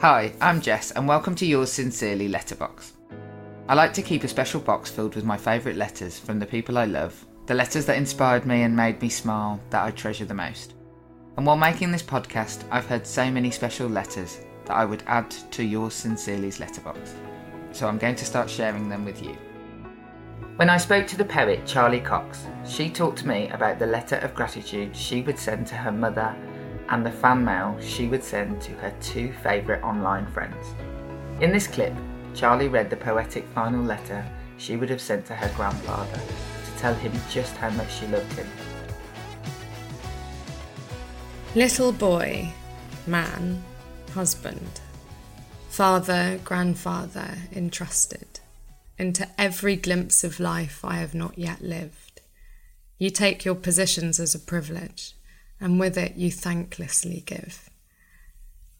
Hi, I'm Jess, and welcome to yours sincerely Letterbox. I like to keep a special box filled with my favourite letters from the people I love, the letters that inspired me and made me smile that I treasure the most. And while making this podcast, I've heard so many special letters that I would add to yours sincerely's letterbox. So I'm going to start sharing them with you. When I spoke to the poet Charly Cox, she talked to me about the letter of gratitude she would send to her mother and the fan mail she would send to her two favourite online friends. In this clip, Charly read the poetic final letter she would have sent to her grandfather to tell him just how much she loved him. Little boy, man, husband, father, grandfather, entrusted into every glimpse of life I have not yet lived. You take your positions as a privilege and with it you thanklessly give.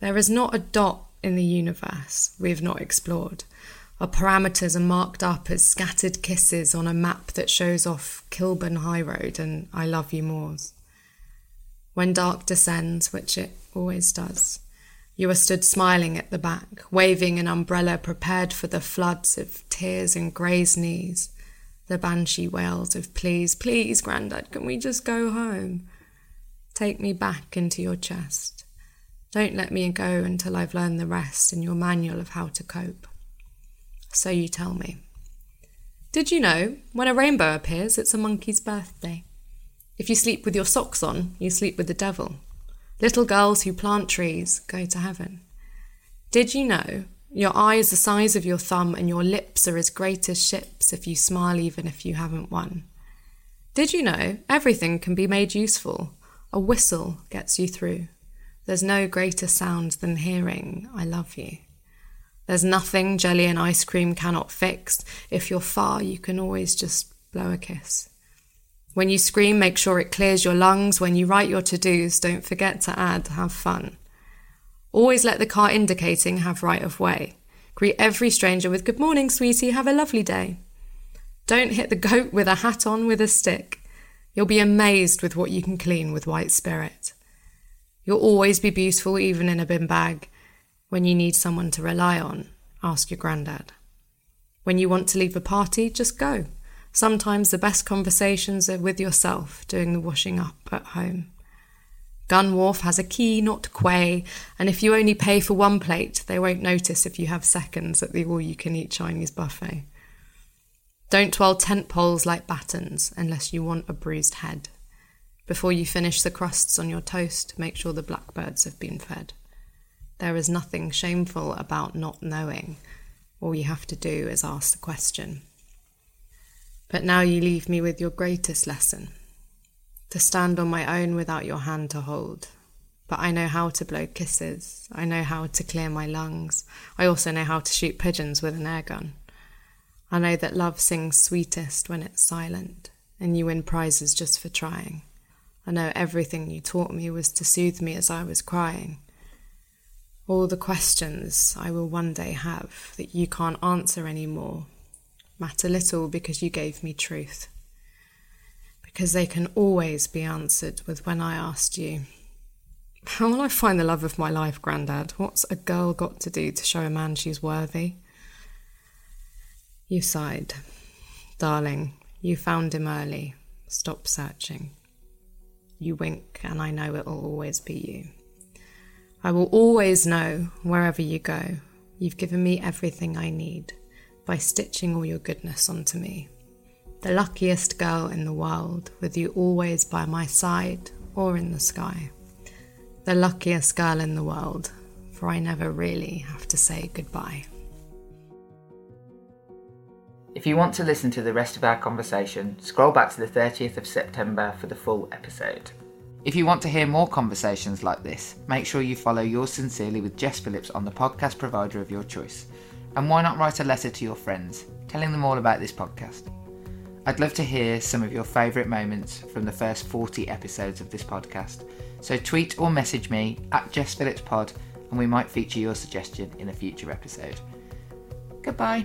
There is not a dot in the universe we have not explored. Our parameters are marked up as scattered kisses on a map that shows off Kilburn High Road and I Love You Moors. When dark descends, which it always does, you are stood smiling at the back, waving an umbrella prepared for the floods of tears and grey's knees, the banshee wails of please, please, Grandad, can we just go home? Take me back into your chest. Don't let me go until I've learned the rest in your manual of how to cope. So you tell me. Did you know when a rainbow appears, it's a monkey's birthday? If you sleep with your socks on, you sleep with the devil. Little girls who plant trees go to heaven. Did you know your eye is the size of your thumb and your lips are as great as ships if you smile even if you haven't won? Did you know everything can be made useful? A whistle gets you through. There's no greater sound than hearing, I love you. There's nothing jelly and ice cream cannot fix. If you're far, you can always just blow a kiss. When you scream, make sure it clears your lungs. When you write your to dos, don't forget to add, have fun. Always let the car indicating have right of way. Greet every stranger with good morning, sweetie, have a lovely day. Don't hit the goat with a hat on with a stick. You'll be amazed with what you can clean with white spirit. You'll always be beautiful, even in a bin bag. When you need someone to rely on, ask your granddad. When you want to leave a party, just go. Sometimes the best conversations are with yourself, doing the washing up at home. Gunwharf has a key, not quay, and if you only pay for one plate, they won't notice if you have seconds at the all you can eat Chinese buffet. Don't twirl tent poles like battens unless you want a bruised head. Before you finish the crusts on your toast, make sure the blackbirds have been fed. There is nothing shameful about not knowing. All you have to do is ask the question. But now you leave me with your greatest lesson to stand on my own without your hand to hold. But I know how to blow kisses. I know how to clear my lungs. I also know how to shoot pigeons with an air gun. I know that love sings sweetest when it's silent, and you win prizes just for trying. I know everything you taught me was to soothe me as I was crying. All the questions I will one day have that you can't answer anymore matter little because you gave me truth. Because they can always be answered with when I asked you, How will I find the love of my life, Grandad? What's a girl got to do to show a man she's worthy? You sighed. Darling, you found him early. Stop searching. You wink, and I know it will always be you. I will always know wherever you go, you've given me everything I need by stitching all your goodness onto me. The luckiest girl in the world, with you always by my side or in the sky. The luckiest girl in the world, for I never really have to say goodbye. If you want to listen to the rest of our conversation, scroll back to the 30th of September for the full episode. If you want to hear more conversations like this, make sure you follow Yours Sincerely with Jess Phillips on the podcast provider of your choice. And why not write a letter to your friends, telling them all about this podcast? I'd love to hear some of your favourite moments from the first 40 episodes of this podcast. So tweet or message me at Jess Phillips Pod, and we might feature your suggestion in a future episode. Goodbye.